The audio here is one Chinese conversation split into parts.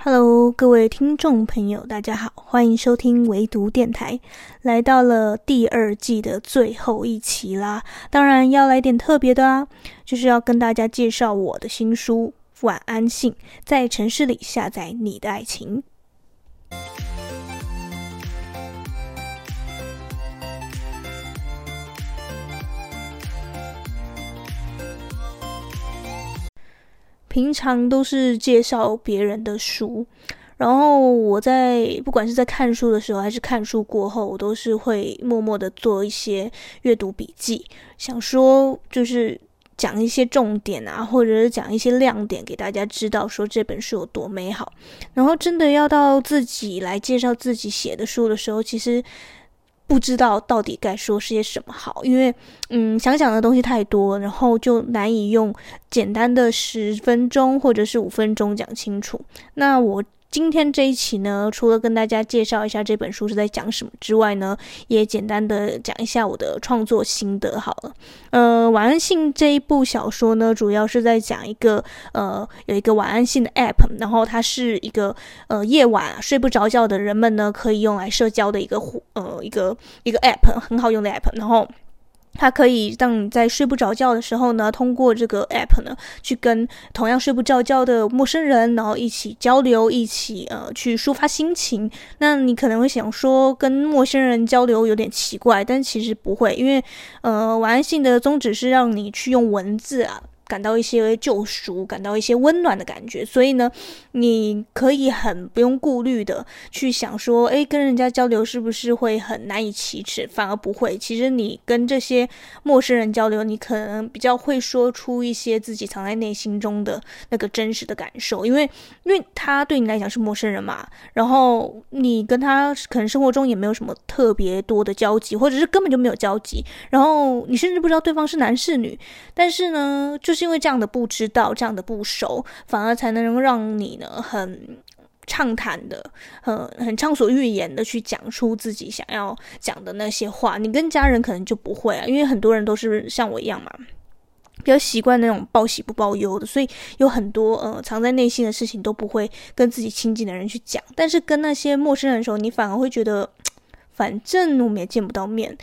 Hello，各位听众朋友，大家好，欢迎收听唯独电台。来到了第二季的最后一期啦，当然要来点特别的啊，就是要跟大家介绍我的新书《晚安信》，在城市里下载你的爱情。平常都是介绍别人的书，然后我在不管是在看书的时候，还是看书过后，我都是会默默的做一些阅读笔记，想说就是讲一些重点啊，或者是讲一些亮点给大家知道，说这本书有多美好。然后真的要到自己来介绍自己写的书的时候，其实。不知道到底该说些什么好，因为嗯，想讲的东西太多，然后就难以用简单的十分钟或者是五分钟讲清楚。那我。今天这一期呢，除了跟大家介绍一下这本书是在讲什么之外呢，也简单的讲一下我的创作心得好了。呃，晚安信这一部小说呢，主要是在讲一个呃，有一个晚安信的 App，然后它是一个呃夜晚睡不着觉的人们呢可以用来社交的一个呃一个一个 App，很好用的 App，然后。它可以让你在睡不着觉的时候呢，通过这个 app 呢，去跟同样睡不着觉的陌生人，然后一起交流，一起呃去抒发心情。那你可能会想说，跟陌生人交流有点奇怪，但其实不会，因为呃，晚安信的宗旨是让你去用文字啊。感到一些救赎，感到一些温暖的感觉，所以呢，你可以很不用顾虑的去想说，诶，跟人家交流是不是会很难以启齿？反而不会。其实你跟这些陌生人交流，你可能比较会说出一些自己藏在内心中的那个真实的感受，因为因为他对你来讲是陌生人嘛，然后你跟他可能生活中也没有什么特别多的交集，或者是根本就没有交集，然后你甚至不知道对方是男是女，但是呢，就是。是因为这样的不知道，这样的不熟，反而才能让你呢很畅谈的，很很畅所欲言的去讲出自己想要讲的那些话。你跟家人可能就不会啊，因为很多人都是像我一样嘛，比较习惯那种报喜不报忧的，所以有很多呃藏在内心的事情都不会跟自己亲近的人去讲。但是跟那些陌生人的时候，你反而会觉得，反正我们也见不到面。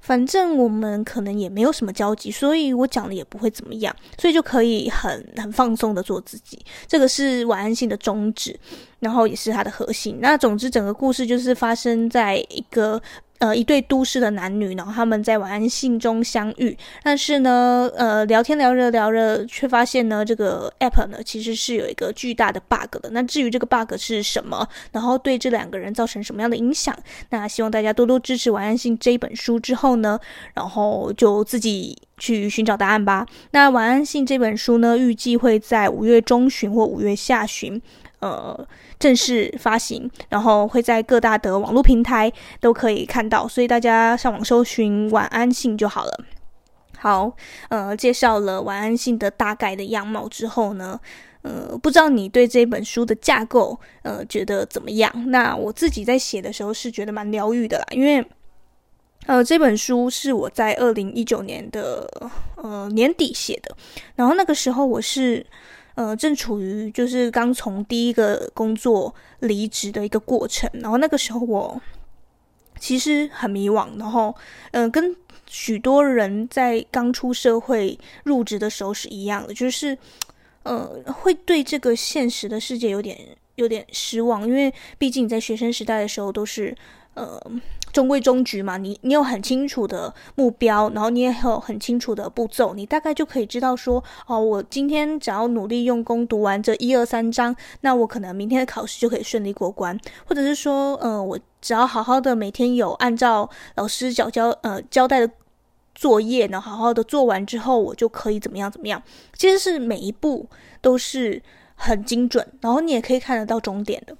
反正我们可能也没有什么交集，所以我讲的也不会怎么样，所以就可以很很放松的做自己。这个是晚安信的宗旨，然后也是它的核心。那总之，整个故事就是发生在一个。呃，一对都市的男女，然后他们在晚安信中相遇，但是呢，呃，聊天聊着聊着，却发现呢，这个 app 呢其实是有一个巨大的 bug 的。那至于这个 bug 是什么，然后对这两个人造成什么样的影响，那希望大家多多支持晚安信这一本书之后呢，然后就自己去寻找答案吧。那晚安信这本书呢，预计会在五月中旬或五月下旬。呃，正式发行，然后会在各大的网络平台都可以看到，所以大家上网搜寻“晚安信”就好了。好，呃，介绍了晚安信的大概的样貌之后呢，呃，不知道你对这本书的架构，呃，觉得怎么样？那我自己在写的时候是觉得蛮疗愈的啦，因为，呃，这本书是我在二零一九年的呃年底写的，然后那个时候我是。呃，正处于就是刚从第一个工作离职的一个过程，然后那个时候我其实很迷惘，然后嗯、跟许多人在刚出社会入职的时候是一样的，就是呃，会对这个现实的世界有点有点失望，因为毕竟在学生时代的时候都是呃。中规中矩嘛，你你有很清楚的目标，然后你也有很清楚的步骤，你大概就可以知道说，哦，我今天只要努力用功读完这一二三章，那我可能明天的考试就可以顺利过关，或者是说，呃，我只要好好的每天有按照老师交交呃交代的作业，呢好好的做完之后，我就可以怎么样怎么样。其实是每一步都是很精准，然后你也可以看得到终点的。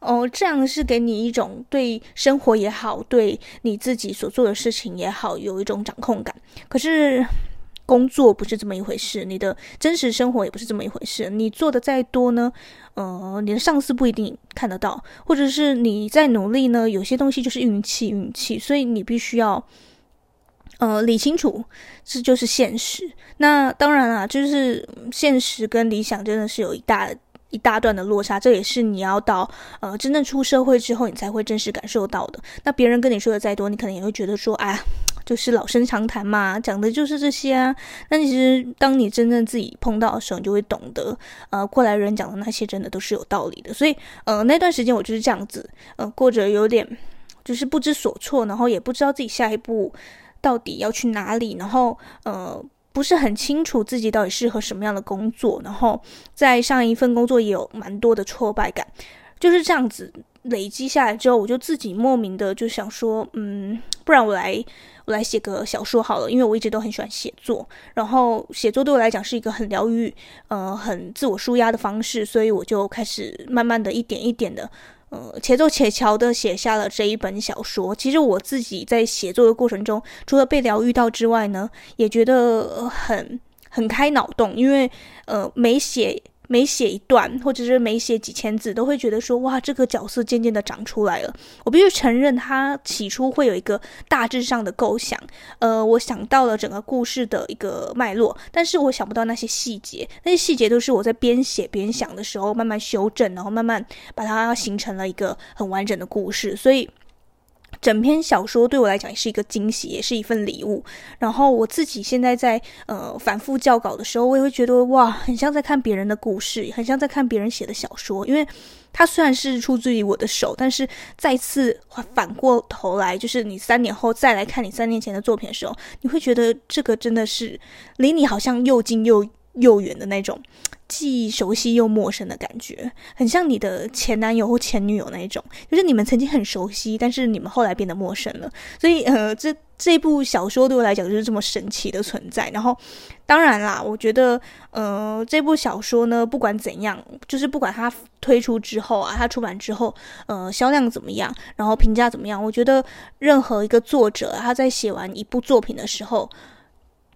哦，这样是给你一种对生活也好，对你自己所做的事情也好，有一种掌控感。可是工作不是这么一回事，你的真实生活也不是这么一回事。你做的再多呢，呃，你的上司不一定看得到，或者是你再努力呢，有些东西就是运气，运气。所以你必须要，呃，理清楚，这就是现实。那当然啦，就是现实跟理想真的是有一大。一大段的落差，这也是你要到呃真正出社会之后，你才会真实感受到的。那别人跟你说的再多，你可能也会觉得说，哎呀，就是老生常谈嘛，讲的就是这些啊。那其实当你真正自己碰到的时候，你就会懂得，呃，过来人讲的那些真的都是有道理的。所以，呃，那段时间我就是这样子，呃，过着有点就是不知所措，然后也不知道自己下一步到底要去哪里，然后，呃。不是很清楚自己到底适合什么样的工作，然后在上一份工作也有蛮多的挫败感，就是这样子累积下来之后，我就自己莫名的就想说，嗯，不然我来我来写个小说好了，因为我一直都很喜欢写作，然后写作对我来讲是一个很疗愈，呃，很自我舒压的方式，所以我就开始慢慢的一点一点的。呃，且走且瞧的写下了这一本小说。其实我自己在写作的过程中，除了被疗愈到之外呢，也觉得很很开脑洞，因为呃，没写。每写一段，或者是每写几千字，都会觉得说，哇，这个角色渐渐的长出来了。我必须承认，他起初会有一个大致上的构想，呃，我想到了整个故事的一个脉络，但是我想不到那些细节，那些细节都是我在边写边想的时候慢慢修正，然后慢慢把它形成了一个很完整的故事，所以。整篇小说对我来讲也是一个惊喜，也是一份礼物。然后我自己现在在呃反复校稿的时候，我也会觉得哇，很像在看别人的故事，很像在看别人写的小说。因为它虽然是出自于我的手，但是再次反过头来，就是你三年后再来看你三年前的作品的时候，你会觉得这个真的是离你好像又近又又远的那种。既熟悉又陌生的感觉，很像你的前男友或前女友那一种，就是你们曾经很熟悉，但是你们后来变得陌生了。所以，呃，这这部小说对我来讲就是这么神奇的存在。然后，当然啦，我觉得，呃，这部小说呢，不管怎样，就是不管它推出之后啊，它出版之后，呃，销量怎么样，然后评价怎么样，我觉得任何一个作者他在写完一部作品的时候。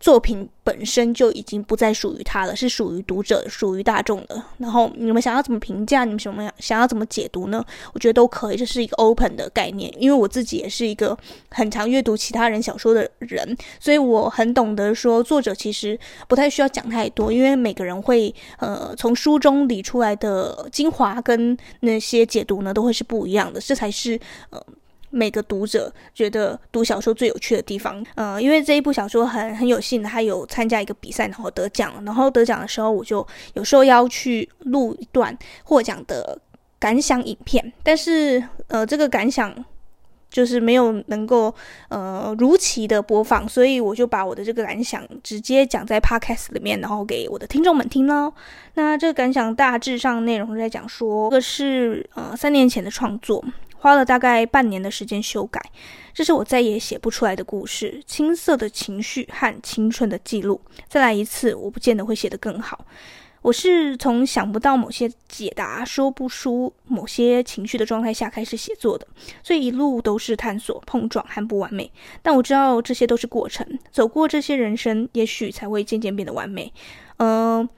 作品本身就已经不再属于他了，是属于读者、属于大众的。然后你们想要怎么评价，你们什么想要怎么解读呢？我觉得都可以，这是一个 open 的概念。因为我自己也是一个很常阅读其他人小说的人，所以我很懂得说，作者其实不太需要讲太多，因为每个人会呃从书中理出来的精华跟那些解读呢，都会是不一样的。这才是呃。每个读者觉得读小说最有趣的地方，呃，因为这一部小说很很有幸，他有参加一个比赛，然后得奖，然后得奖的时候，我就有受邀去录一段获奖的感想影片，但是呃，这个感想就是没有能够呃如期的播放，所以我就把我的这个感想直接讲在 Podcast 里面，然后给我的听众们听喽。那这个感想大致上内容是在讲说，这个是呃三年前的创作。花了大概半年的时间修改，这是我再也写不出来的故事，青涩的情绪和青春的记录。再来一次，我不见得会写得更好。我是从想不到某些解答、说不出某些情绪的状态下开始写作的，所以一路都是探索、碰撞和不完美。但我知道这些都是过程，走过这些人生，也许才会渐渐变得完美。嗯、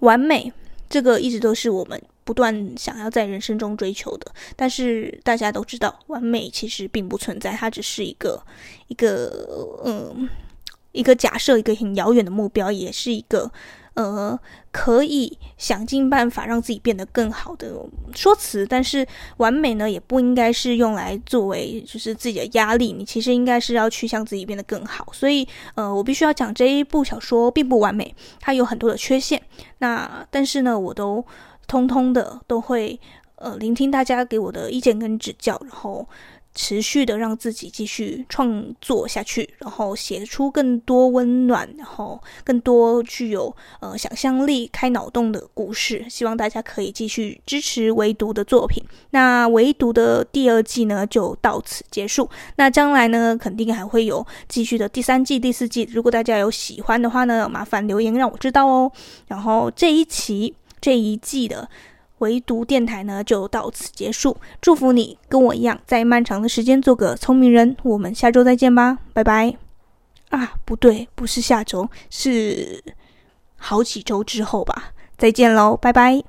完美这个一直都是我们。不断想要在人生中追求的，但是大家都知道，完美其实并不存在，它只是一个一个嗯一个假设，一个很遥远的目标，也是一个呃可以想尽办法让自己变得更好的说辞。但是完美呢，也不应该是用来作为就是自己的压力，你其实应该是要去向自己变得更好。所以呃，我必须要讲这一部小说并不完美，它有很多的缺陷。那但是呢，我都。通通的都会，呃，聆听大家给我的意见跟指教，然后持续的让自己继续创作下去，然后写出更多温暖，然后更多具有呃想象力、开脑洞的故事。希望大家可以继续支持唯独的作品。那唯独的第二季呢，就到此结束。那将来呢，肯定还会有继续的第三季、第四季。如果大家有喜欢的话呢，麻烦留言让我知道哦。然后这一期。这一季的唯独电台呢，就到此结束。祝福你跟我一样，在漫长的时间做个聪明人。我们下周再见吧，拜拜。啊，不对，不是下周，是好几周之后吧。再见喽，拜拜。